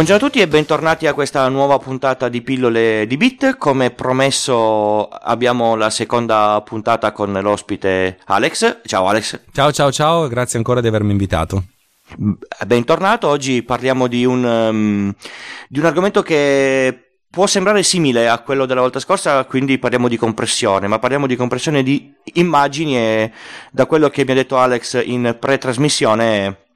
Buongiorno a tutti e bentornati a questa nuova puntata di pillole di Bit. Come promesso abbiamo la seconda puntata con l'ospite Alex. Ciao Alex. Ciao ciao ciao, grazie ancora di avermi invitato. Bentornato, oggi parliamo di un, um, di un argomento che può sembrare simile a quello della volta scorsa, quindi parliamo di compressione, ma parliamo di compressione di immagini e da quello che mi ha detto Alex in pre-trasmissione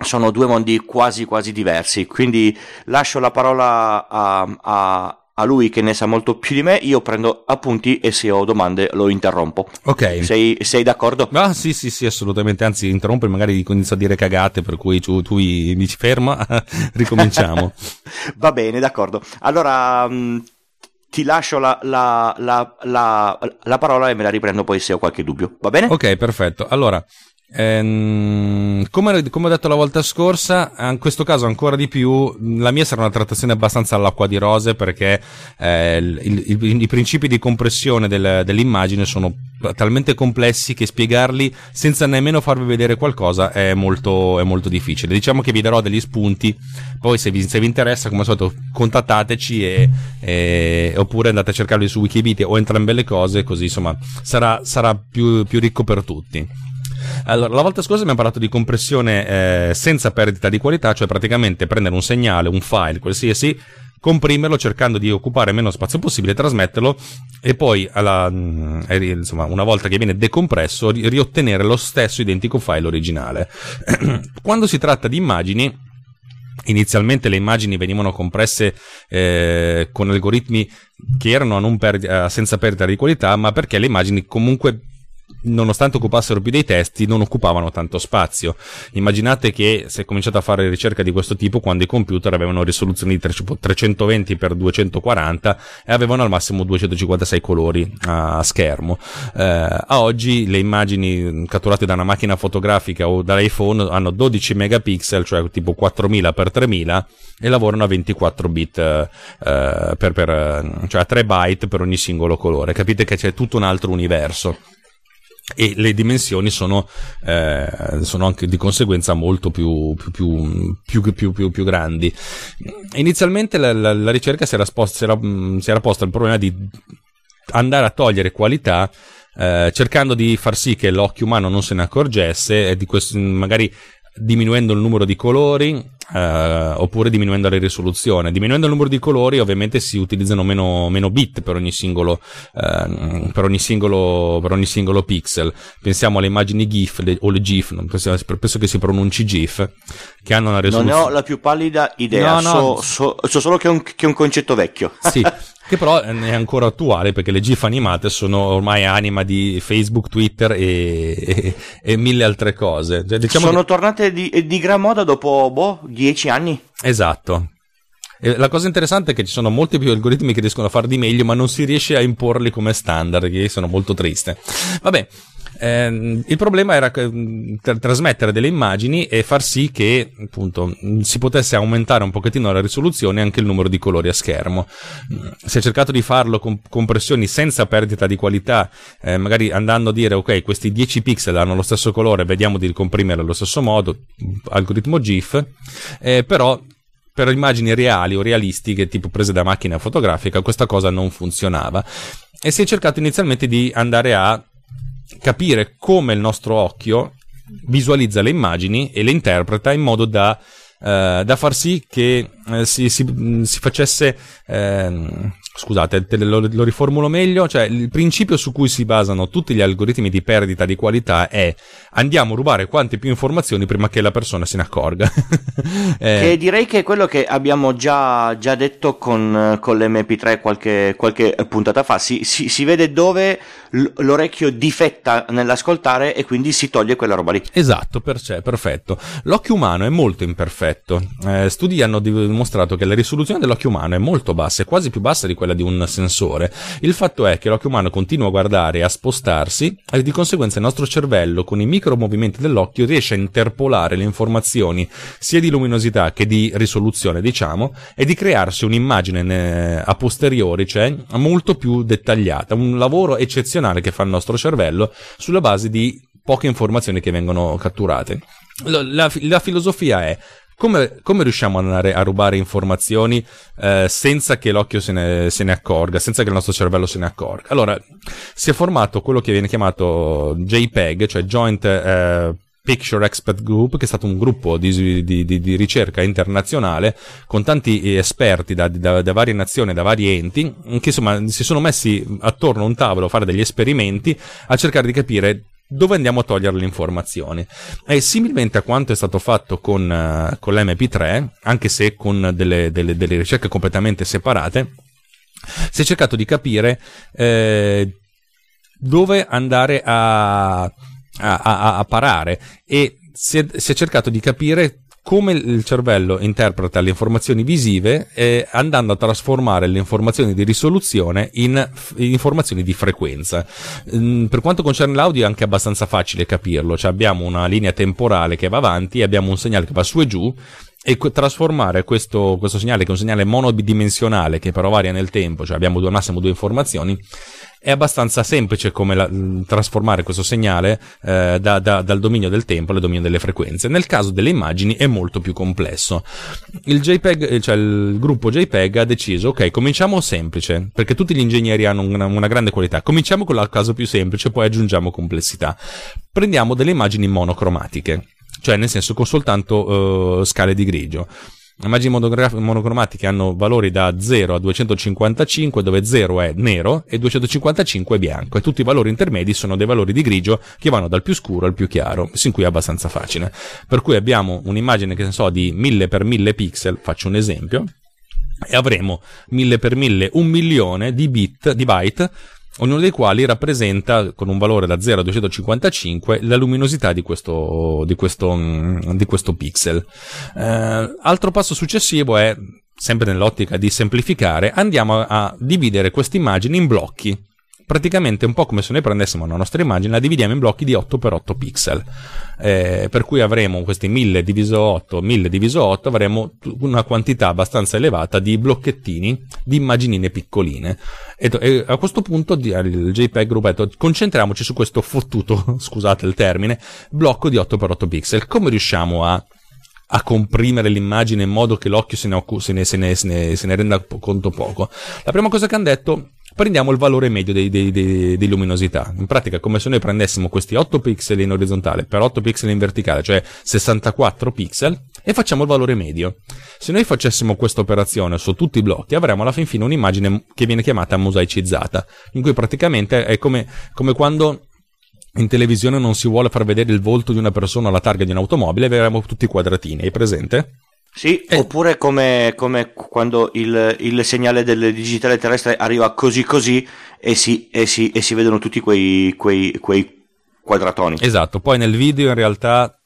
sono due mondi quasi quasi diversi, quindi lascio la parola a, a, a, lui che ne sa molto più di me, io prendo appunti e se ho domande lo interrompo. Ok. Sei, sei d'accordo? Ah sì sì sì assolutamente, anzi interrompo e magari inizio a dire cagate per cui tu, tu mi dici ferma, ricominciamo. Va bene, d'accordo. Allora... Mh, mm, ti lascio la, la, la, la, parola e me la riprendo poi se ho qualche dubbio. Va bene? Ok, perfetto. Allora, Ehm, come, come, ho detto la volta scorsa, in questo caso ancora di più, la mia sarà una trattazione abbastanza all'acqua di rose perché eh, il, il, i principi di compressione del, dell'immagine sono talmente complessi che spiegarli senza nemmeno farvi vedere qualcosa è molto, è molto difficile. Diciamo che vi darò degli spunti, poi se vi, se vi interessa, come al solito, contattateci e, e, oppure andate a cercarli su Wikipedia o entrambe le cose, così insomma sarà, sarà più, più ricco per tutti. Allora, la volta scorsa abbiamo parlato di compressione eh, senza perdita di qualità, cioè praticamente prendere un segnale, un file, qualsiasi, comprimerlo cercando di occupare meno spazio possibile, trasmetterlo e poi alla, mm, insomma, una volta che viene decompresso riottenere lo stesso identico file originale. Quando si tratta di immagini, Inizialmente le immagini venivano compresse eh, con algoritmi che erano per, senza perdita di qualità, ma perché le immagini comunque nonostante occupassero più dei testi, non occupavano tanto spazio. Immaginate che si è cominciato a fare ricerca di questo tipo quando i computer avevano risoluzioni di 320 x 240 e avevano al massimo 256 colori a schermo. Eh, a oggi le immagini catturate da una macchina fotografica o dall'iPhone hanno 12 megapixel, cioè tipo 4000 x 3000 e lavorano a 24 bit eh, per, per, cioè a 3 byte per ogni singolo colore. Capite che c'è tutto un altro universo e le dimensioni sono, eh, sono, anche di conseguenza molto più, più, più, più grandi. Inizialmente la, la, la ricerca si era, sposta, si, era, mm, si era, posta il problema di andare a togliere qualità eh, cercando di far sì che l'occhio umano non se ne accorgesse e di questo, magari diminuendo il numero di colori eh, oppure diminuendo la risoluzione. Diminuendo il numero di colori ovviamente si utilizzano meno, meno bit per ogni, singolo, eh, per, ogni singolo, per ogni singolo pixel. Pensiamo alle immagini GIF le, o le GIF, penso, penso che si pronunci GIF, che hanno una risoluzione... Non ne ho la più pallida idea, no, no. So, so, so, solo che è, un, che è un concetto vecchio. Sì, che però è ancora attuale perché le GIF animate sono ormai anima di Facebook, Twitter e, e, e mille altre cose. Cioè, diciamo sono che... tornate di, di, gran moda dopo boh, dieci anni. Esatto. La cosa interessante è che ci sono molti più algoritmi che riescono a far di meglio, ma non si riesce a imporli come standard, che sono molto triste. Vabbè, eh, il problema era mm, tra- trasmettere delle immagini e far sì che appunto si potesse aumentare un pochettino la risoluzione e anche il numero di colori a schermo. Si è cercato di farlo con compressioni senza perdita di qualità, eh, magari andando a dire ok, questi 10 pixel hanno lo stesso colore, vediamo di ricomprimerlo allo stesso modo, algoritmo GIF, eh, però per immagini reali o realistiche, tipo prese da macchina fotografica, questa cosa non funzionava. E si è cercato inizialmente di andare a capire come il nostro occhio visualizza le immagini e le interpreta in modo da, eh, da far sì che eh, si, si, si, facesse eh, scusate, lo, lo, riformulo meglio, cioè il principio su cui si basano tutti gli algoritmi di perdita di qualità è andiamo a rubare quante più informazioni prima che la persona se ne accorga. eh. Che direi che è quello che abbiamo già, già detto con, con l'MP3 qualche, qualche puntata fa, si, si, si, vede dove l'orecchio difetta nell'ascoltare e quindi si toglie quella roba lì. Esatto, per sé, perfetto. L'occhio umano è molto imperfetto. Eh, studi hanno dimostrato che la risoluzione dell'occhio umano è molto bassa, è quasi più bassa di quella di un sensore. Il fatto è che l'occhio umano continua a guardare e a spostarsi e di conseguenza il nostro cervello con i micro movimenti dell'occhio riesce a interpolare le informazioni sia di luminosità che di risoluzione, diciamo, e di crearsi un'immagine a posteriori, cioè molto più dettagliata. Un lavoro eccezionale che fa il nostro cervello sulla base di poche informazioni che vengono catturate. La, la, la filosofia è come, come, riusciamo ad andare a rubare informazioni eh, senza che l'occhio se ne, se ne, accorga, senza che il nostro cervello se ne accorga? Allora, si è formato quello che viene chiamato JPEG, cioè Joint eh, Picture Expert Group, che è stato un gruppo di, di, di, di ricerca internazionale con tanti esperti da, da, da, varie nazioni, da vari enti, che insomma si sono messi attorno a un tavolo a fare degli esperimenti a cercare di capire dove andiamo a togliere le informazioni. E similmente a quanto è stato fatto con, uh, con l'MP3, anche se con delle, delle, delle, ricerche completamente separate, si è cercato di capire eh, dove andare a, a, a, a parare e si è, si è cercato di capire come il cervello interpreta le informazioni visive eh, andando a trasformare le informazioni di risoluzione in, in informazioni di frequenza. Mm, per quanto concerne l'audio è anche abbastanza facile capirlo, cioè abbiamo una linea temporale che va avanti, abbiamo un segnale che va su e giù e trasformare questo, questo segnale, che è un segnale monodimensionale che però varia nel tempo, cioè abbiamo due, massimo due informazioni, è abbastanza semplice come la, trasformare questo segnale eh, da, da, dal dominio del tempo al dominio delle frequenze. Nel caso delle immagini è molto più complesso. Il JPEG, eh, cioè il gruppo JPEG ha deciso, ok, cominciamo semplice, perché tutti gli ingegneri hanno una, una grande qualità. Cominciamo con il caso più semplice, poi aggiungiamo complessità. Prendiamo delle immagini monocromatiche cioè nel senso con soltanto uh, scale di grigio. Immagini monocromatiche hanno valori da 0 a 255 dove 0 è nero e 255 è bianco e tutti i valori intermedi sono dei valori di grigio che vanno dal più scuro al più chiaro, sin qui è abbastanza facile. Per cui abbiamo un'immagine che ne so di 1000 x 1000 pixel, faccio un esempio, e avremo 1000 x 1000 un milione di bit, di byte ognuno dei quali rappresenta con un valore da 0 a 255 la luminosità di questo, di questo, mm, di questo pixel. Eh, altro passo successivo è, sempre nell'ottica di semplificare, andiamo a, dividere queste immagini in blocchi praticamente un po' come se noi prendessimo la nostra immagine, la dividiamo in blocchi di 8x8 pixel. Eh, per cui avremo questi 1000 diviso 8, 1000 diviso 8, avremo una quantità abbastanza elevata di blocchettini, di immaginine piccoline. E, e a questo punto il JPEG gruppetto, concentriamoci su questo fottuto, scusate il termine, blocco di 8x8 pixel. Come riusciamo a a comprimere l'immagine in modo che l'occhio se ne, se ne, se ne, se ne renda conto poco. La prima cosa che hanno detto prendiamo il valore medio di, di, di, di, luminosità. In pratica, come se noi prendessimo questi 8 pixel in orizzontale per 8 pixel in verticale, cioè 64 pixel, e facciamo il valore medio. Se noi facessimo questa operazione su tutti i blocchi, avremo alla fin fine un'immagine che viene chiamata mosaicizzata, in cui praticamente è come, come quando in televisione non si vuole far vedere il volto di una persona alla targa di un'automobile, vedremo tutti i quadratini. Hai presente? Sì, eh. oppure come, come quando il, il, segnale del digitale terrestre arriva così così e si, e si, e si vedono tutti quei, quei, quei quadratoni. Esatto, poi nel video in realtà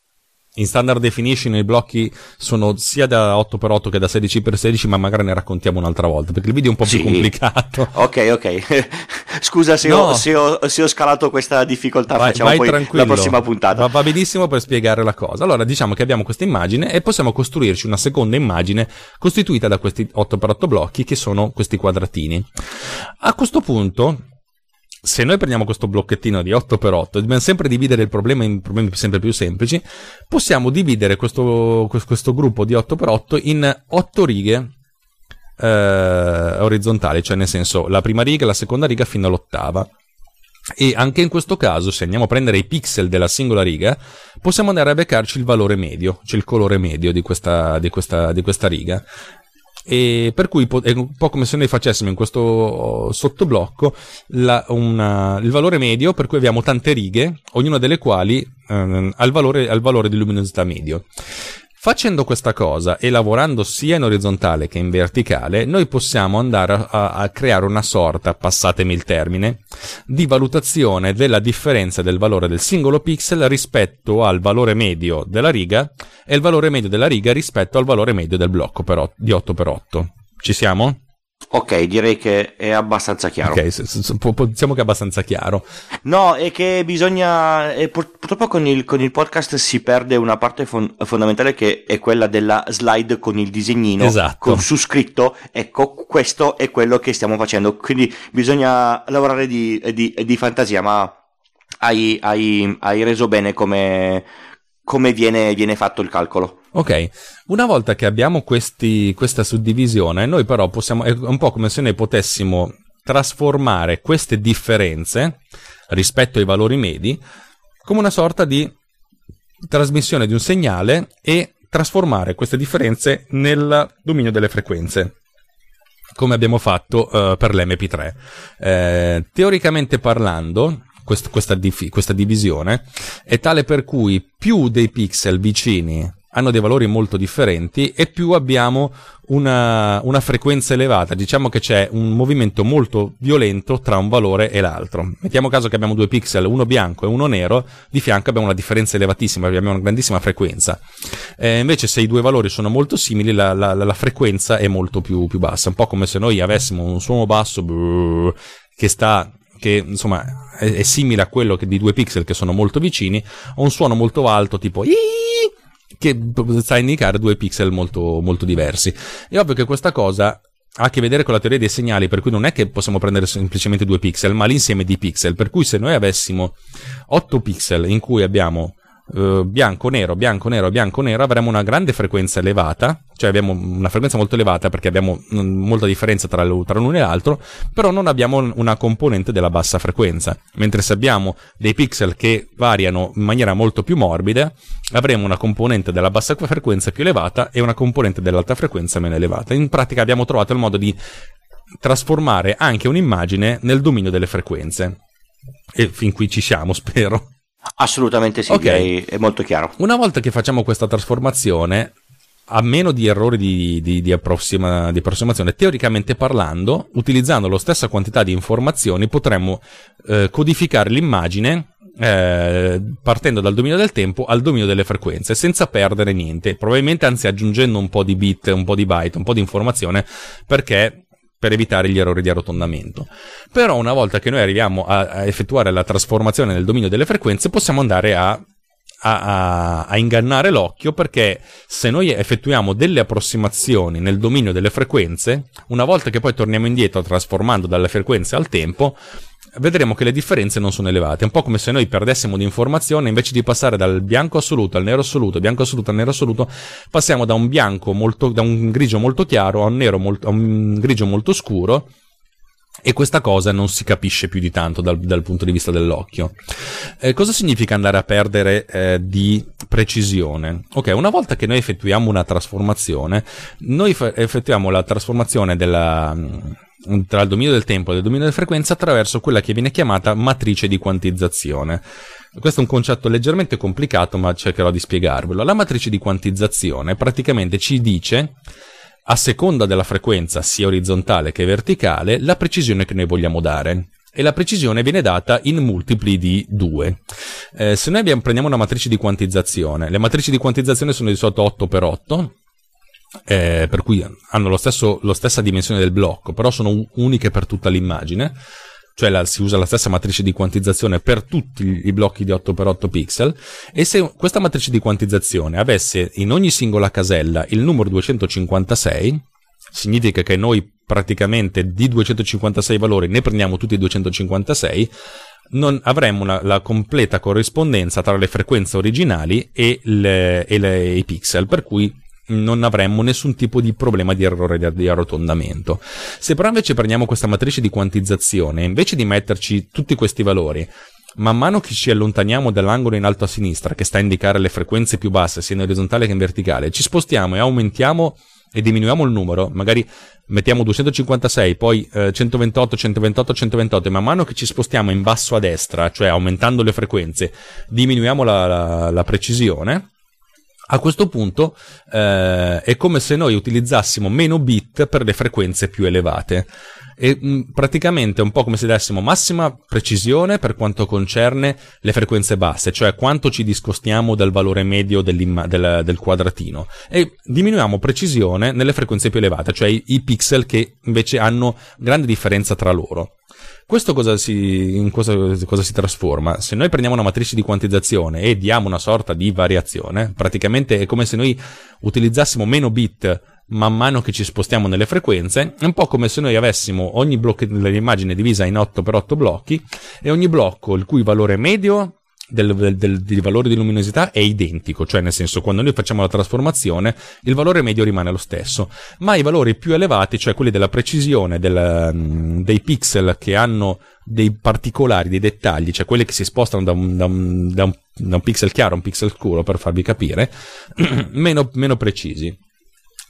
in standard definition i blocchi sono sia da 8x8 che da 16x16, ma magari ne raccontiamo un'altra volta perché il video è un po' sì. più complicato. Ok, ok. Scusa se, no. ho, se, ho, se, ho, scalato questa difficoltà, vai, facciamo vai poi tranquillo. la prossima puntata. Va, va, benissimo per spiegare la cosa. Allora, diciamo che abbiamo questa immagine e possiamo costruirci una seconda immagine costituita da questi 8x8 blocchi che sono questi quadratini. A questo punto se noi prendiamo questo blocchettino di 8x8 dobbiamo sempre dividere il problema in problemi sempre più semplici, possiamo dividere questo, questo gruppo di 8x8 in 8 righe eh, orizzontali, cioè nel senso la prima riga, la seconda riga fino all'ottava. E anche in questo caso, se andiamo a prendere i pixel della singola riga, possiamo andare a beccarci il valore medio, cioè il colore medio di questa, di questa, di questa riga e per cui è un po' come se noi facessimo in questo sottoblocco la, una, il valore medio per cui abbiamo tante righe, ognuna delle quali eh, ha, il valore, ha il valore di luminosità medio. Facendo questa cosa e lavorando sia in orizzontale che in verticale, noi possiamo andare a, a, creare una sorta, passatemi il termine, di valutazione della differenza del valore del singolo pixel rispetto al valore medio della riga e il valore medio della riga rispetto al valore medio del blocco di 8x8. Ci siamo? Ok, direi che è abbastanza chiaro. Ok, diciamo che è abbastanza chiaro. No, è che bisogna. Purtroppo con il, con il, podcast si perde una parte fon- fondamentale che è quella della slide con il disegnino esatto. con su scritto. Ecco, questo è quello che stiamo facendo. Quindi bisogna lavorare di, di, di fantasia, ma hai, hai, hai reso bene come come viene, viene fatto il calcolo. Ok, una volta che abbiamo questi, questa suddivisione, noi però possiamo, è un po' come se noi potessimo trasformare queste differenze rispetto ai valori medi come una sorta di trasmissione di un segnale e trasformare queste differenze nel dominio delle frequenze come abbiamo fatto uh, per l'MP3. Eh, teoricamente parlando, quest- questa, dif- questa divisione è tale per cui più dei pixel vicini hanno dei valori molto differenti e più abbiamo una, una, frequenza elevata. Diciamo che c'è un movimento molto violento tra un valore e l'altro. Mettiamo caso che abbiamo due pixel, uno bianco e uno nero, di fianco abbiamo una differenza elevatissima, abbiamo una grandissima frequenza. Eh, invece se i due valori sono molto simili, la, la, la frequenza è molto più, più, bassa. Un po' come se noi avessimo un suono basso brrr, che sta che insomma è, è simile a quello di due pixel che sono molto vicini, o un suono molto alto tipo che sta a indicare due pixel molto, molto diversi. È ovvio che questa cosa ha a che vedere con la teoria dei segnali, per cui non è che possiamo prendere semplicemente due pixel, ma l'insieme di pixel. Per cui se noi avessimo 8 pixel in cui abbiamo uh, bianco, nero, bianco, nero, bianco, nero, avremo una grande frequenza elevata, cioè abbiamo una frequenza molto elevata perché abbiamo mm, molta differenza tra, tra l'uno e l'altro, però non abbiamo una componente della bassa frequenza. Mentre se abbiamo dei pixel che variano in maniera molto più morbida, avremo una componente della bassa frequenza più elevata e una componente dell'alta frequenza meno elevata. In pratica abbiamo trovato il modo di trasformare anche un'immagine nel dominio delle frequenze. E fin qui ci siamo, spero. Assolutamente sì, okay. è molto chiaro. Una volta che facciamo questa trasformazione, a meno di errori di, di, di, approssima, di, approssimazione, teoricamente parlando, utilizzando la stessa quantità di informazioni, potremmo eh, codificare l'immagine eh, partendo dal dominio del tempo al dominio delle frequenze senza perdere niente, probabilmente anzi aggiungendo un po' di bit, un po' di byte, un po' di informazione perché per evitare gli errori di arrotondamento. Però una volta che noi arriviamo a, a effettuare la trasformazione nel dominio delle frequenze, possiamo andare a a, a, a, ingannare l'occhio perché se noi effettuiamo delle approssimazioni nel dominio delle frequenze, una volta che poi torniamo indietro trasformando dalle frequenze al tempo, vedremo che le differenze non sono elevate. È un po' come se noi perdessimo di informazione, invece di passare dal bianco assoluto al nero assoluto, bianco assoluto al nero assoluto, passiamo da un bianco molto, da un grigio molto chiaro a un, nero molto, a un grigio molto scuro. E questa cosa non si capisce più di tanto dal, dal punto di vista dell'occhio. Eh, cosa significa andare a perdere eh, di precisione? Ok, una volta che noi effettuiamo una trasformazione, noi fa- effettuiamo la trasformazione della, tra il dominio del tempo e il dominio delle frequenze attraverso quella che viene chiamata matrice di quantizzazione. Questo è un concetto leggermente complicato, ma cercherò di spiegarvelo. La matrice di quantizzazione praticamente ci dice, a seconda della frequenza sia orizzontale che verticale, la precisione che noi vogliamo dare e la precisione viene data in multipli di 2. Eh, se noi abbiamo, prendiamo una matrice di quantizzazione, le matrici di quantizzazione sono di solito 8x8, eh, per cui hanno stesso, lo stessa dimensione del blocco, però sono uniche per tutta l'immagine, cioè la, si usa la stessa matrice di quantizzazione per tutti i blocchi di 8x8 pixel, e se questa matrice di quantizzazione avesse in ogni singola casella il numero 256, significa che noi praticamente di 256 valori ne prendiamo tutti i 256, non avremmo una, la completa corrispondenza tra le frequenze originali e, le, e le, i pixel, per cui non avremmo nessun tipo di problema di errore di arrotondamento. Se però invece prendiamo questa matrice di quantizzazione, invece di metterci tutti questi valori, man mano che ci allontaniamo dall'angolo in alto a sinistra, che sta a indicare le frequenze più basse, sia in orizzontale che in verticale, ci spostiamo e aumentiamo e diminuiamo il numero, magari mettiamo 256, poi eh, 128, 128, 128, e man mano che ci spostiamo in basso a destra, cioè aumentando le frequenze, diminuiamo la, la, la precisione, a questo punto eh, è come se noi utilizzassimo meno bit per le frequenze più elevate. E mh, mm, praticamente è un po' come se dessimo massima precisione per quanto concerne le frequenze basse, cioè quanto ci discostiamo dal valore medio del, del, quadratino, e diminuiamo precisione nelle frequenze più elevate, cioè i, i pixel che invece hanno grande differenza tra loro. Questo cosa si, in cosa, cosa si trasforma? Se noi prendiamo una matrice di quantizzazione e diamo una sorta di variazione, praticamente è come se noi utilizzassimo meno bit man mano che ci spostiamo nelle frequenze, è un po' come se noi avessimo ogni blocco dell'immagine divisa in 8x8 blocchi e ogni blocco il cui valore medio del, del, del, del, valore di luminosità è identico, cioè nel senso quando noi facciamo la trasformazione il valore medio rimane lo stesso, ma i valori più elevati, cioè quelli della precisione mm, dei pixel che hanno dei particolari, dei dettagli, cioè quelli che si spostano da un, da un, da un, da un pixel chiaro a un pixel scuro per farvi capire, meno, meno precisi.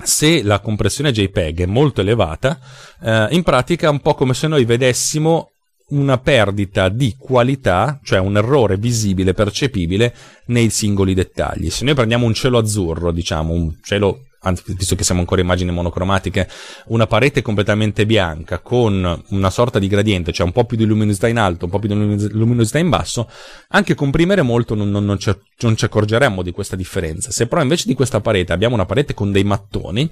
Se la compressione JPEG è molto elevata, eh, in pratica è un po' come se noi vedessimo una perdita di qualità, cioè un errore visibile, percepibile nei singoli dettagli. Se noi prendiamo un cielo azzurro, diciamo, un cielo anzi, visto che siamo ancora immagini monocromatiche, una parete completamente bianca con una sorta di gradiente, cioè un po' più di luminosità in alto, un po' più di luminosità in basso, anche comprimere molto non, non, non, ci, non ci accorgeremmo di questa differenza. Se però invece di questa parete abbiamo una parete con dei mattoni,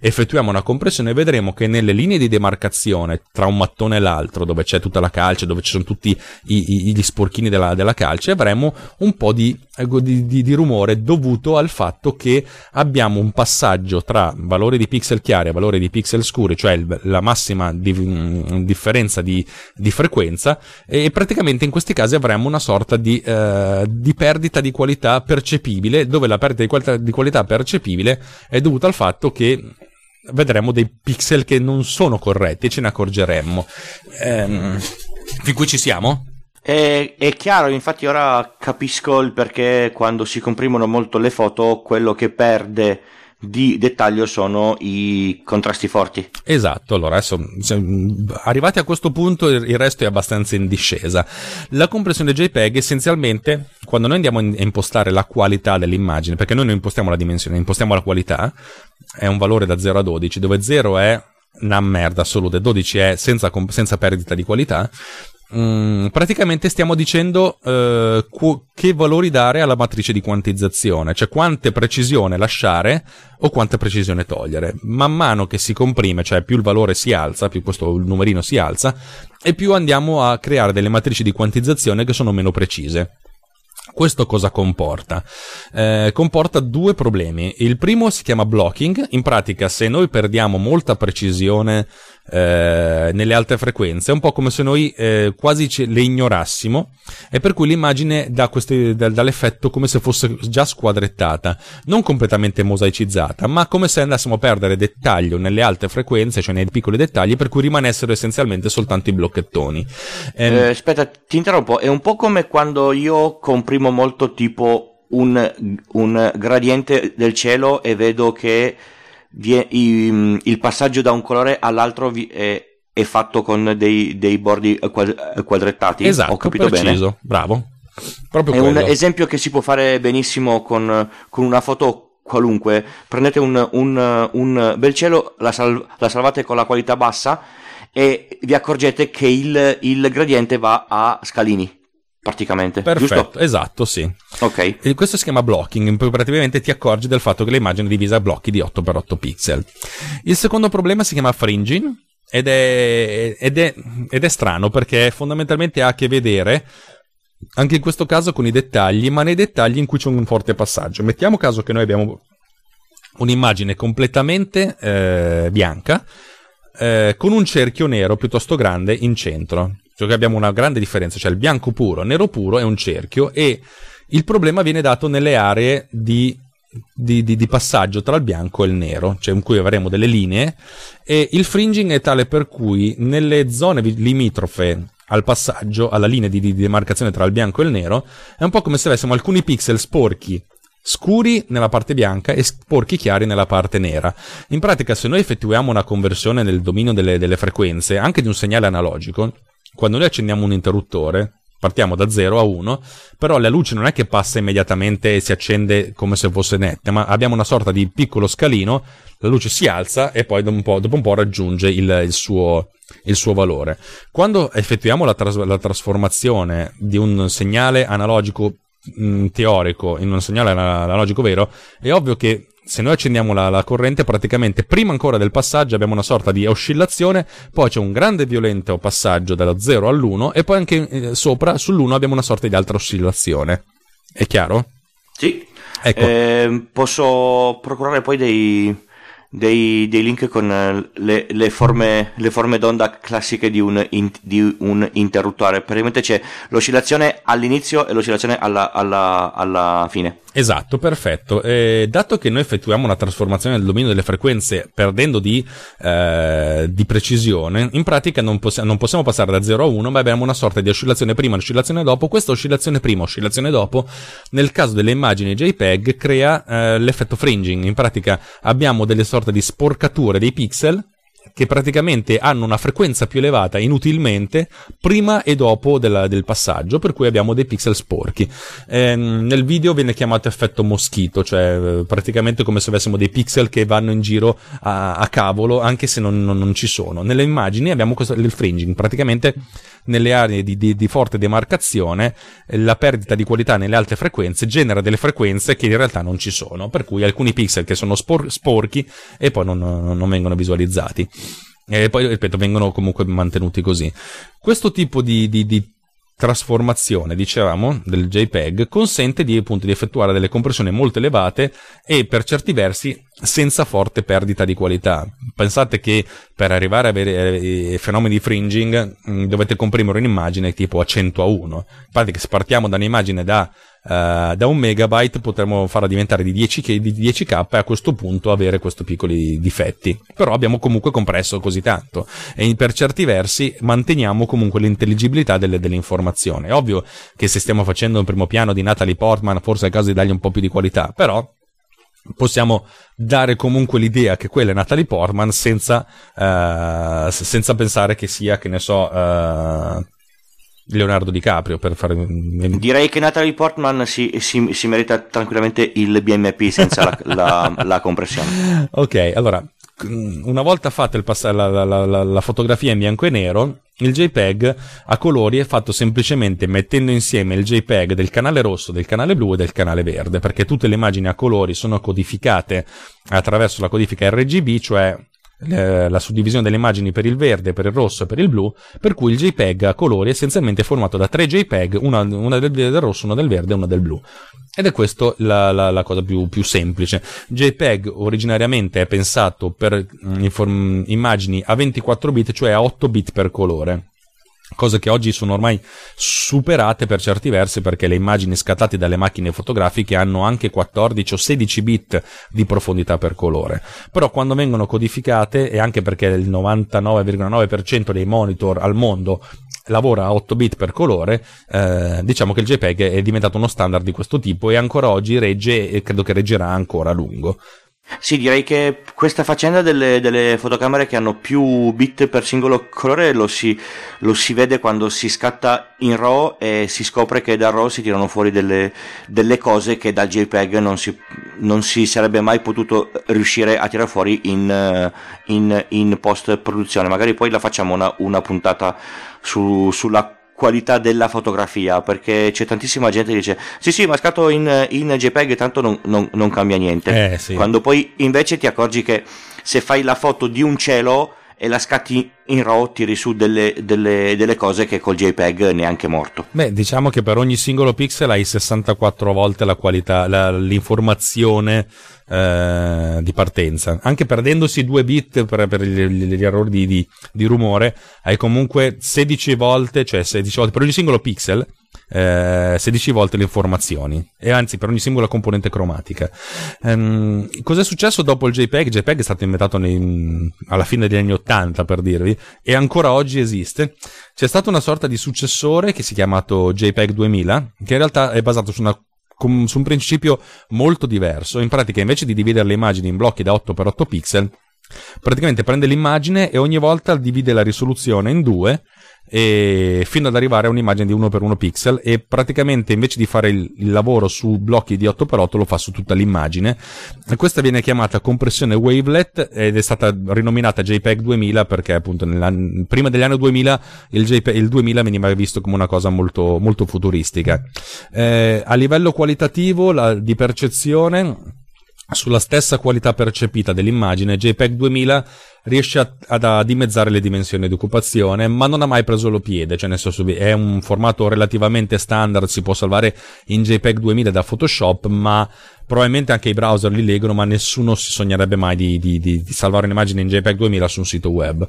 effettuiamo una compressione vedremo che nelle linee di demarcazione tra un mattone e l'altro, dove c'è tutta la calce, dove ci sono tutti i, i, gli sporchini della, della calce, avremo un po' di, di, di, di rumore dovuto al fatto che abbiamo un passaggio tra valori di pixel chiari e valori di pixel scuri, cioè il, la massima di, mh, differenza di, di, frequenza, e praticamente in questi casi avremo una sorta di, eh, di perdita di qualità percepibile, dove la perdita di qualità, di qualità percepibile è dovuta al fatto che vedremo dei pixel che non sono corretti e ce ne accorgeremmo. Ehm, fin qui ci siamo? È, è, chiaro, infatti ora capisco il perché quando si comprimono molto le foto, quello che perde di dettaglio sono i contrasti forti. Esatto, allora adesso arrivati a questo punto il resto è abbastanza in discesa. La compressione JPEG essenzialmente quando noi andiamo a impostare la qualità dell'immagine, perché noi non impostiamo la dimensione, impostiamo la qualità, è un valore da 0 a 12, dove 0 è una merda assoluta e 12 è senza, senza perdita di qualità. Mm, praticamente stiamo dicendo uh, cu- che valori dare alla matrice di quantizzazione, cioè quante precisione lasciare o quanta precisione togliere. Man mano che si comprime, cioè più il valore si alza, più questo numerino si alza, e più andiamo a creare delle matrici di quantizzazione che sono meno precise. Questo cosa comporta? Eh, comporta due problemi. Il primo si chiama blocking, in pratica se noi perdiamo molta precisione eh, nelle alte frequenze, è un po' come se noi eh, quasi ce, le ignorassimo. E per cui l'immagine dà, questi, dà, dà l'effetto come se fosse già squadrettata, non completamente mosaicizzata, ma come se andassimo a perdere dettaglio nelle alte frequenze, cioè nei piccoli dettagli, per cui rimanessero essenzialmente soltanto i blocchettoni. Ehm... Eh, aspetta, ti interrompo, è un po' come quando io comprimo molto tipo un, un gradiente del cielo e vedo che vie, i, il passaggio da un colore all'altro vi, è, è, fatto con dei, dei bordi quadrettati. Esatto, ho capito preciso, bene. bravo. Proprio è quello. un esempio che si può fare benissimo con, con una foto qualunque. Prendete un, un, un bel cielo, la, sal, la, salvate con la qualità bassa e vi accorgete che il, il gradiente va a scalini praticamente. Perfetto, giusto? esatto, sì. Ok. E questo si chiama blocking, praticamente ti accorgi del fatto che l'immagine è divisa a blocchi di 8x8 pixel. Il secondo problema si chiama fringing ed è, ed è, ed è strano perché fondamentalmente ha a che vedere anche in questo caso con i dettagli, ma nei dettagli in cui c'è un forte passaggio. Mettiamo caso che noi abbiamo un'immagine completamente eh, bianca eh, con un cerchio nero piuttosto grande in centro. Cioè abbiamo una grande differenza, cioè il bianco puro, nero puro è un cerchio e il problema viene dato nelle aree di, di, di, di, passaggio tra il bianco e il nero, cioè in cui avremo delle linee e il fringing è tale per cui nelle zone limitrofe al passaggio, alla linea di, di demarcazione tra il bianco e il nero, è un po' come se avessimo alcuni pixel sporchi scuri nella parte bianca e sporchi chiari nella parte nera. In pratica, se noi effettuiamo una conversione nel dominio delle, delle frequenze, anche di un segnale analogico, quando noi accendiamo un interruttore, partiamo da 0 a 1, però la luce non è che passa immediatamente e si accende come se fosse netta, ma abbiamo una sorta di piccolo scalino, la luce si alza e poi dopo un po', dopo un po raggiunge il, il, suo, il, suo, valore. Quando effettuiamo la, tras- la trasformazione di un segnale analogico mm, teorico in un segnale analogico vero, è ovvio che se noi accendiamo la, la, corrente, praticamente prima ancora del passaggio abbiamo una sorta di oscillazione, poi c'è un grande violento passaggio dallo 0 all'1 e poi anche eh, sopra sull'1 abbiamo una sorta di altra oscillazione. È chiaro? Sì. Ecco. Eh, posso procurare poi dei, dei, dei link con eh, le, le, forme, le, forme, d'onda classiche di un, in, di un, interruttore. Praticamente c'è l'oscillazione all'inizio e l'oscillazione alla, alla, alla fine. Esatto, perfetto. Eh, dato che noi effettuiamo una trasformazione del dominio delle frequenze perdendo di, eh, di precisione, in pratica non, possi- non, possiamo passare da 0 a 1, ma abbiamo una sorta di oscillazione prima e oscillazione dopo. Questa oscillazione prima, oscillazione dopo, nel caso delle immagini JPEG, crea eh, l'effetto fringing. In pratica abbiamo delle sorte di sporcature dei pixel che praticamente hanno una frequenza più elevata inutilmente prima e dopo della, del passaggio, per cui abbiamo dei pixel sporchi. Eh, nel video viene chiamato effetto moschito, cioè eh, praticamente come se avessimo dei pixel che vanno in giro a, a cavolo, anche se non, non, non, ci sono. Nelle immagini abbiamo questo, il fringing, praticamente nelle aree di, di, di, forte demarcazione la perdita di qualità nelle alte frequenze genera delle frequenze che in realtà non ci sono, per cui alcuni pixel che sono spor- sporchi e poi non, non vengono visualizzati. E poi, ripeto, vengono comunque mantenuti così. Questo tipo di, di, di trasformazione, dicevamo, del JPEG consente di, appunto, di effettuare delle compressioni molto elevate e per certi versi senza forte perdita di qualità. Pensate che per arrivare a avere eh, fenomeni di fringing mm, dovete comprimere un'immagine tipo a 100 a 1. In pratica se partiamo da un'immagine da Uh, da un megabyte potremmo farla diventare di 10K, di 10K e a questo punto avere questi piccoli difetti. Però abbiamo comunque compresso così tanto e per certi versi manteniamo comunque l'intelligibilità delle, dell'informazione. È ovvio che se stiamo facendo un primo piano di Natalie Portman forse è il caso di dargli un po' più di qualità, però possiamo dare comunque l'idea che quella è Natalie Portman senza, uh, senza pensare che sia, che ne so, uh, Leonardo DiCaprio per fare direi che Natalie Portman si, si, si merita tranquillamente il BMP senza la, la, la, compressione. Ok allora una volta fatta pass- la, la, fotografia in bianco e nero il JPEG a colori è fatto semplicemente mettendo insieme il JPEG del canale rosso, del canale blu e del canale verde, perché tutte le immagini a colori sono codificate attraverso la codifica RGB, cioè la suddivisione delle immagini per il verde, per il rosso e per il blu, per cui il JPEG a colori è essenzialmente formato da tre JPEG, una, una del, del, rosso, una del verde e una del blu. Ed è questa la, la, la, cosa più, più, semplice. JPEG originariamente è pensato per mm, inform- immagini a 24 bit, cioè a 8 bit per colore cose che oggi sono ormai superate per certi versi perché le immagini scattate dalle macchine fotografiche hanno anche 14 o 16 bit di profondità per colore. Però quando vengono codificate, e anche perché il 99,9% dei monitor al mondo lavora a 8 bit per colore, eh, diciamo che il JPEG è diventato uno standard di questo tipo e ancora oggi regge e credo che reggerà ancora a lungo. Sì, direi che questa faccenda delle, delle, fotocamere che hanno più bit per singolo colore lo si, lo si, vede quando si scatta in RAW e si scopre che da RAW si tirano fuori delle, delle cose che dal JPEG non si, non si, sarebbe mai potuto riuscire a tirare fuori in, in, in post produzione. Magari poi la facciamo una, una puntata su, sulla qualità della fotografia perché c'è tantissima gente che dice sì sì ma scatto in, in JPEG tanto non, non, non cambia niente eh, sì. quando poi invece ti accorgi che se fai la foto di un cielo e la scatti in RAW tiri su delle, delle, delle, cose che col JPEG neanche morto. Beh, diciamo che per ogni singolo pixel hai 64 volte la qualità, la, l'informazione eh, di partenza. Anche perdendosi 2 bit per, per gli, gli, errori di, di, di, rumore, hai comunque 16 volte, cioè 16 volte per ogni singolo pixel. Eh, 16 volte le informazioni e anzi per ogni singola componente cromatica ehm, cos'è successo dopo il JPEG? Il JPEG è stato inventato nei, alla fine degli anni 80 per dirvi e ancora oggi esiste c'è stato una sorta di successore che si è chiamato JPEG 2000 che in realtà è basato su una su un principio molto diverso. In pratica, invece di dividere le immagini in blocchi da 8x8 pixel, praticamente prende l'immagine e ogni volta divide la risoluzione in due fino ad arrivare a un'immagine di 1x1 pixel e praticamente invece di fare il, il lavoro su blocchi di 8x8 lo fa su tutta l'immagine. E questa viene chiamata compressione wavelet ed è stata rinominata JPEG 2000 perché appunto prima degli anni 2000 il, JPEG, il 2000 veniva visto come una cosa molto, molto futuristica. Eh, a livello qualitativo la, di percezione sulla stessa qualità percepita dell'immagine, JPEG 2000 riesce a, ad, a, dimezzare le dimensioni di occupazione, ma non ha mai preso lo piede, cioè nel senso è un formato relativamente standard, si può salvare in JPEG 2000 da Photoshop, ma probabilmente anche i browser li leggono, ma nessuno si sognerebbe mai di, di, di, di salvare un'immagine in JPEG 2000 su un sito web.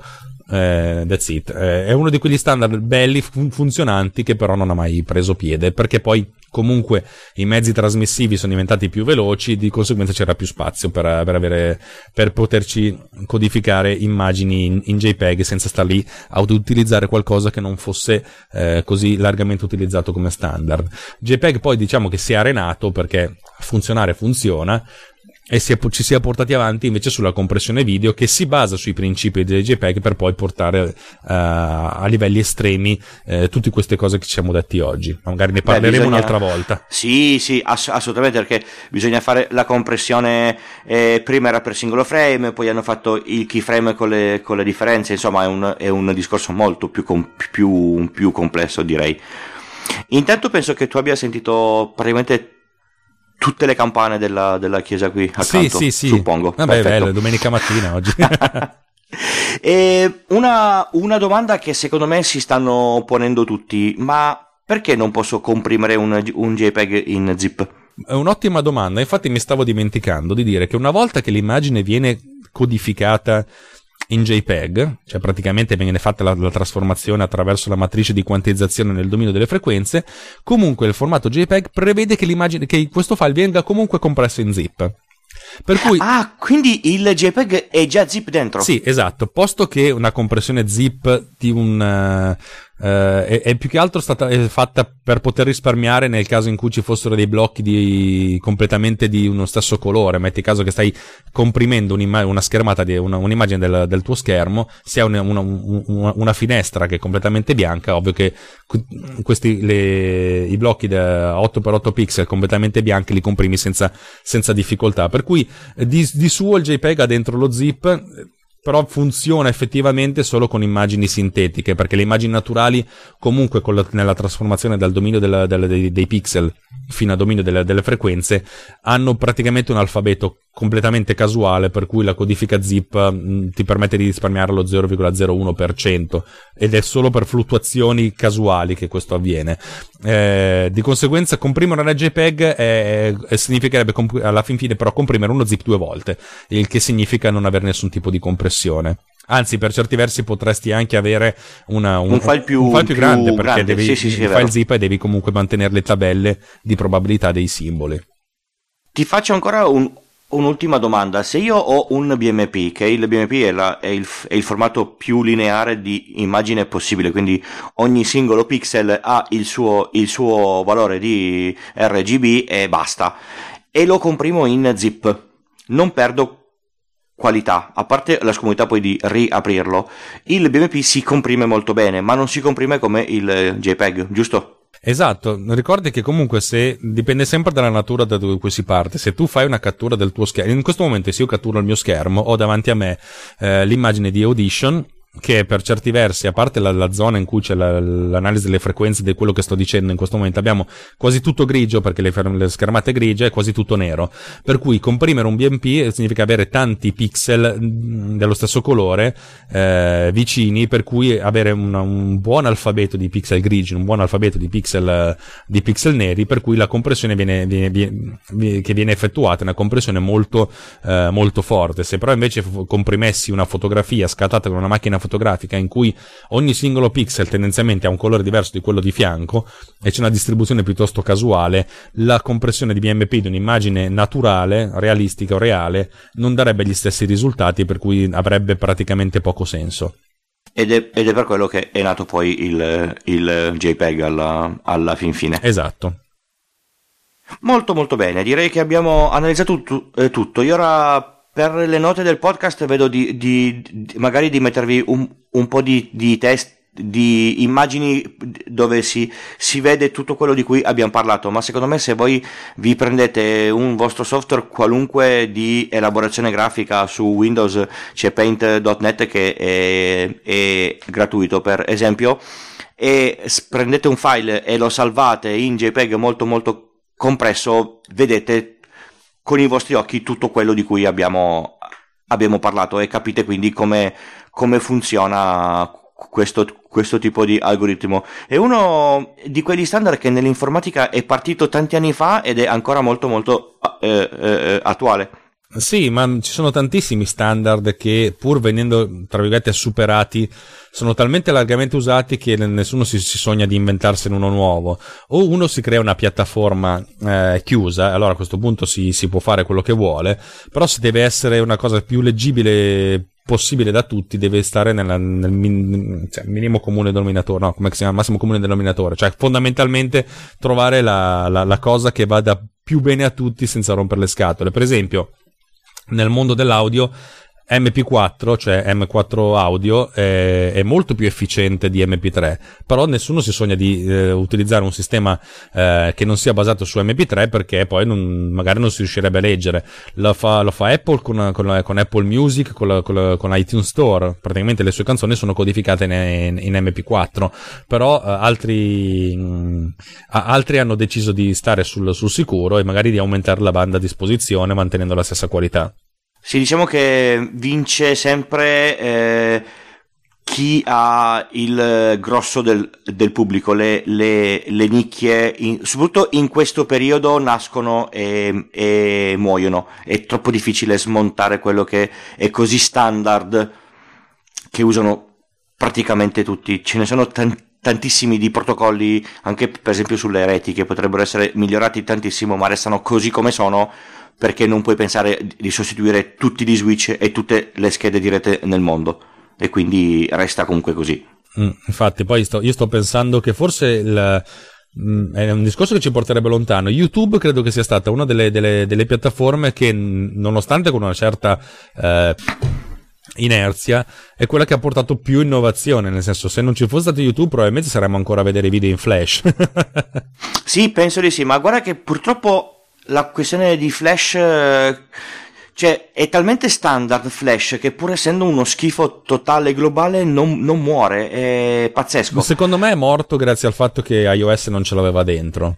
Eh, that's it. Eh, è uno di quegli standard belli, fun- funzionanti, che però non ha mai preso piede, perché poi comunque i mezzi trasmissivi sono diventati più veloci, di conseguenza c'era più spazio per, per, avere, per poterci codificare immagini in, in, JPEG senza star lì a utilizzare qualcosa che non fosse eh, così largamente utilizzato come standard. JPEG poi diciamo che si è arenato perché funzionare funziona, e si è, ci si è portati avanti invece sulla compressione video che si basa sui principi del JPEG per poi portare uh, a livelli estremi uh, tutte queste cose che ci siamo detti oggi. Magari ne parleremo Beh, bisogna... un'altra volta. Sì, sì, ass- assolutamente perché bisogna fare la compressione eh, prima era per singolo frame, poi hanno fatto il keyframe con le, con le differenze, insomma è un, è un discorso molto più, com- più, più complesso direi. Intanto penso che tu abbia sentito praticamente tutte le campane della, della chiesa qui accanto, sì, sì, sì. suppongo. Vabbè, Perfetto. bello, domenica mattina oggi. una, una domanda che secondo me si stanno ponendo tutti, ma perché non posso comprimere un, un JPEG in zip? È un'ottima domanda, infatti mi stavo dimenticando di dire che una volta che l'immagine viene codificata in JPEG, cioè praticamente viene fatta la, la, trasformazione attraverso la matrice di quantizzazione nel dominio delle frequenze, comunque il formato JPEG prevede che, che questo file venga comunque compresso in zip. Per cui, ah, quindi il JPEG è già zip dentro? Sì, esatto. Posto che una compressione zip di un, uh, è, è, più che altro stata fatta per poter risparmiare nel caso in cui ci fossero dei blocchi di, completamente di uno stesso colore. Metti caso che stai comprimendo una schermata di una, un'immagine del, del, tuo schermo, si ha una, una, una, finestra che è completamente bianca, ovvio che questi, le, i blocchi da 8x8 pixel completamente bianchi li comprimi senza, senza difficoltà. Per cui di, di suo il JPEG ha dentro lo zip però funziona effettivamente solo con immagini sintetiche, perché le immagini naturali comunque la, nella trasformazione dal dominio della, della, dei, dei, pixel fino al dominio delle, delle, frequenze hanno praticamente un alfabeto completamente casuale, per cui la codifica zip mh, mm, ti permette di risparmiare lo 0,01% ed è solo per fluttuazioni casuali che questo avviene. Eh, di conseguenza comprimere una JPEG è, è, significherebbe comp- alla fin fine però comprimere uno zip due volte, il che significa non avere nessun tipo di compressione. Anzi, per certi versi potresti anche avere una, un, un, file più, un, file più, più grande perché grande. devi, sì, sì, sì, il file zip e devi comunque mantenere le tabelle di probabilità dei simboli. Ti faccio ancora un, Un'ultima domanda, se io ho un BMP, che il BMP è, la, è, il, è, il, formato più lineare di immagine possibile, quindi ogni singolo pixel ha il suo, il suo valore di RGB e basta, e lo comprimo in zip, non perdo qualità, a parte la scomodità poi di riaprirlo, il BMP si comprime molto bene, ma non si comprime come il JPEG, giusto? Esatto, ricordi che comunque se dipende sempre dalla natura da cui si parte, se tu fai una cattura del tuo schermo, in questo momento se io catturo il mio schermo ho davanti a me eh, l'immagine di Audition che per certi versi, a parte la, la zona in cui c'è la, l'analisi delle frequenze di quello che sto dicendo in questo momento, abbiamo quasi tutto grigio perché le, le schermate grigie è quasi tutto nero. Per cui comprimere un BMP significa avere tanti pixel dello stesso colore eh, vicini, per cui avere una, un buon alfabeto di pixel grigi, un buon alfabeto di pixel, di pixel neri, per cui la compressione viene, viene, viene, che viene effettuata è una compressione molto, eh, molto forte. Se però invece comprimessi una fotografia scattata con una macchina fotografica in cui ogni singolo pixel tendenzialmente ha un colore diverso di quello di fianco e c'è una distribuzione piuttosto casuale, la compressione di BMP di un'immagine naturale, realistica o reale, non darebbe gli stessi risultati, per cui avrebbe praticamente poco senso. Ed è, ed è per quello che è nato poi il, il JPEG alla, alla fin fine. Esatto. Molto molto bene, direi che abbiamo analizzato tutto, eh, tutto. Io ora per le note del podcast vedo di, di, di magari di mettervi un, un po' di, di test di immagini dove si, si, vede tutto quello di cui abbiamo parlato, ma secondo me se voi vi prendete un vostro software qualunque di elaborazione grafica su Windows, c'è paint.net che è, è gratuito per esempio, e prendete un file e lo salvate in JPEG molto molto compresso, vedete con i vostri occhi tutto quello di cui abbiamo, abbiamo parlato e capite quindi come, come funziona questo, questo, tipo di algoritmo. È uno di quegli standard che nell'informatica è partito tanti anni fa ed è ancora molto molto eh, eh, attuale. Sì, ma ci sono tantissimi standard che pur venendo, tra virgolette, superati, sono talmente largamente usati che nessuno si, si sogna di inventarsene uno nuovo. O uno si crea una piattaforma eh, chiusa, allora a questo punto si, si può fare quello che vuole, però se deve essere una cosa più leggibile possibile da tutti deve stare nella, nel min, cioè, minimo comune denominatore, no, come si chiama, massimo comune denominatore, cioè fondamentalmente trovare la, la, la cosa che vada più bene a tutti senza rompere le scatole. Per esempio, nel mondo dell'audio MP4, cioè M4 audio, è, è, molto più efficiente di MP3, però nessuno si sogna di eh, utilizzare un sistema eh, che non sia basato su MP3 perché poi non, magari non si riuscirebbe a leggere. Lo fa, lo fa Apple con, con, con, Apple Music, con, con, con, iTunes Store, praticamente le sue canzoni sono codificate in, in, in MP4, però eh, altri, mh, altri, hanno deciso di stare sul, sul sicuro e magari di aumentare la banda a disposizione mantenendo la stessa qualità. Sì, diciamo che vince sempre eh, chi ha il grosso del, del pubblico, le, le, le nicchie, in, soprattutto in questo periodo nascono e, e, muoiono. È troppo difficile smontare quello che è così standard che usano praticamente tutti. Ce ne sono tanti tantissimi di protocolli, anche per esempio sulle reti, che potrebbero essere migliorati tantissimo, ma restano così come sono perché non puoi pensare di sostituire tutti gli switch e tutte le schede di rete nel mondo e quindi resta comunque così. Mm, infatti, poi sto, io sto pensando che forse il, mm, è un discorso che ci porterebbe lontano. YouTube credo che sia stata una delle, delle, delle piattaforme che, nonostante con una certa eh, inerzia, è quella che ha portato più innovazione. Nel senso, se non ci fosse stato YouTube, probabilmente saremmo ancora a vedere video in flash. sì, penso di sì, ma guarda che purtroppo la questione di Flash eh, cioè è talmente standard Flash che pur essendo uno schifo totale e globale non, non, muore è pazzesco. Secondo me è morto grazie al fatto che iOS non ce l'aveva dentro.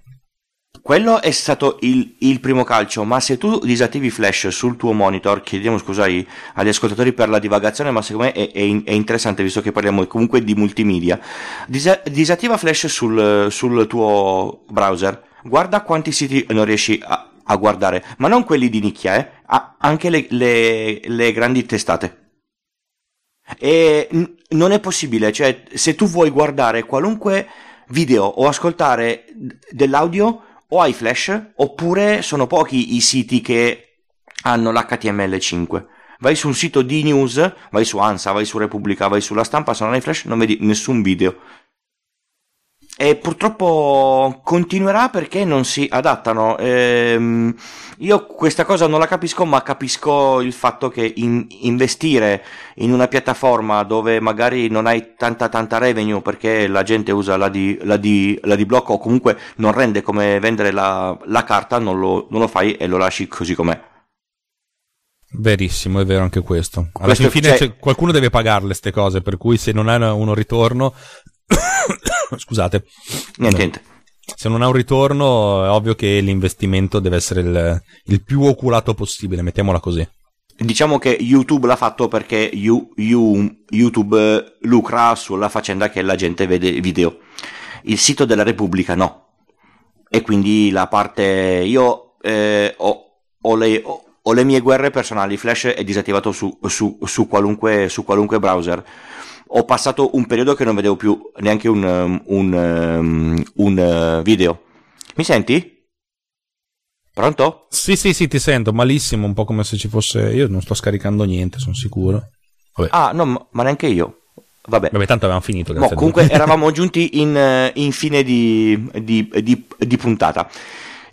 Quello è stato il, il, primo calcio, ma se tu disattivi Flash sul tuo monitor, chiediamo scusa agli ascoltatori per la divagazione, ma secondo me è, è, è interessante visto che parliamo comunque di multimedia. Disa, disattiva Flash sul, sul tuo browser guarda quanti siti non riesci a, a guardare, ma non quelli di nicchia, eh? Ah, anche le, le, le, grandi testate. E n- non è possibile, cioè se tu vuoi guardare qualunque video o ascoltare dell'audio o hai flash oppure sono pochi i siti che hanno l'HTML5. Vai su un sito di news, vai su ANSA, vai su Repubblica, vai sulla stampa, se non hai flash non vedi nessun video e purtroppo continuerà perché non si adattano. Ehm, io questa cosa non la capisco, ma capisco il fatto che in, investire in una piattaforma dove magari non hai tanta tanta revenue perché la gente usa la di, la di, la di blocco o comunque non rende come vendere la, la carta, non lo, non lo fai e lo lasci così com'è. Verissimo, è vero anche questo. Alla questo, fine cioè... qualcuno deve pagarle queste cose, per cui se non hai uno ritorno Scusate. Niente, niente. Se non ha un ritorno, è ovvio che l'investimento deve essere il, il più oculato possibile, mettiamola così. Diciamo che YouTube l'ha fatto perché you, you, YouTube lucra sulla faccenda che la gente vede video. Il sito della Repubblica no. E quindi la parte... Io eh, ho, ho, le, ho, ho, le, mie guerre personali, Flash è disattivato su, su, su, qualunque, su qualunque browser ho passato un periodo che non vedevo più neanche un, um, un, um, un uh, video. Mi senti? Pronto? Sì, sì, sì, ti sento malissimo, un po' come se ci fosse... Io non sto scaricando niente, sono sicuro. Vabbè. Ah, no, ma neanche io. Vabbè. Vabbè, tanto avevamo finito. No, comunque eravamo giunti in, uh, in fine di, di, di, di, puntata.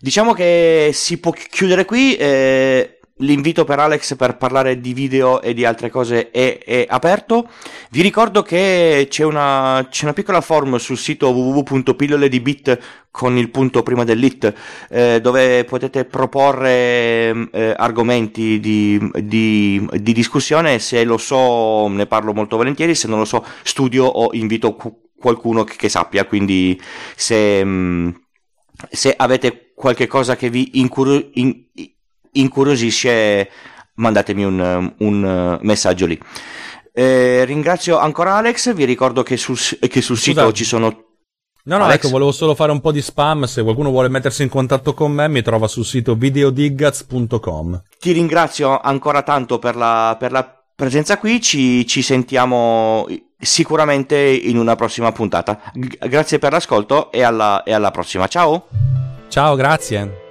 Diciamo che si può chiudere qui. Eh, L'invito per Alex per parlare di video e di altre cose è, è aperto. Vi ricordo che c'è una, c'è una, piccola form sul sito www.pillole di bit con il punto prima dell'it eh, dove potete proporre eh, argomenti di, di, di, discussione. Se lo so ne parlo molto volentieri, se non lo so studio o invito qualcuno che, che sappia. Quindi se, mm, se avete qualche cosa che vi incuriosisce incuriosisce mandatemi un, un messaggio lì. Eh, ringrazio ancora Alex, vi ricordo che sul, che sul sito ci sono No, no, Alex. ecco, volevo solo fare un po' di spam. Se qualcuno vuole mettersi in contatto con me, mi trova sul sito videodiggaz.com. Ti ringrazio ancora tanto per la, per la presenza qui. Ci, ci, sentiamo sicuramente in una prossima puntata. G- grazie per l'ascolto e alla, e alla prossima. Ciao. Ciao, grazie.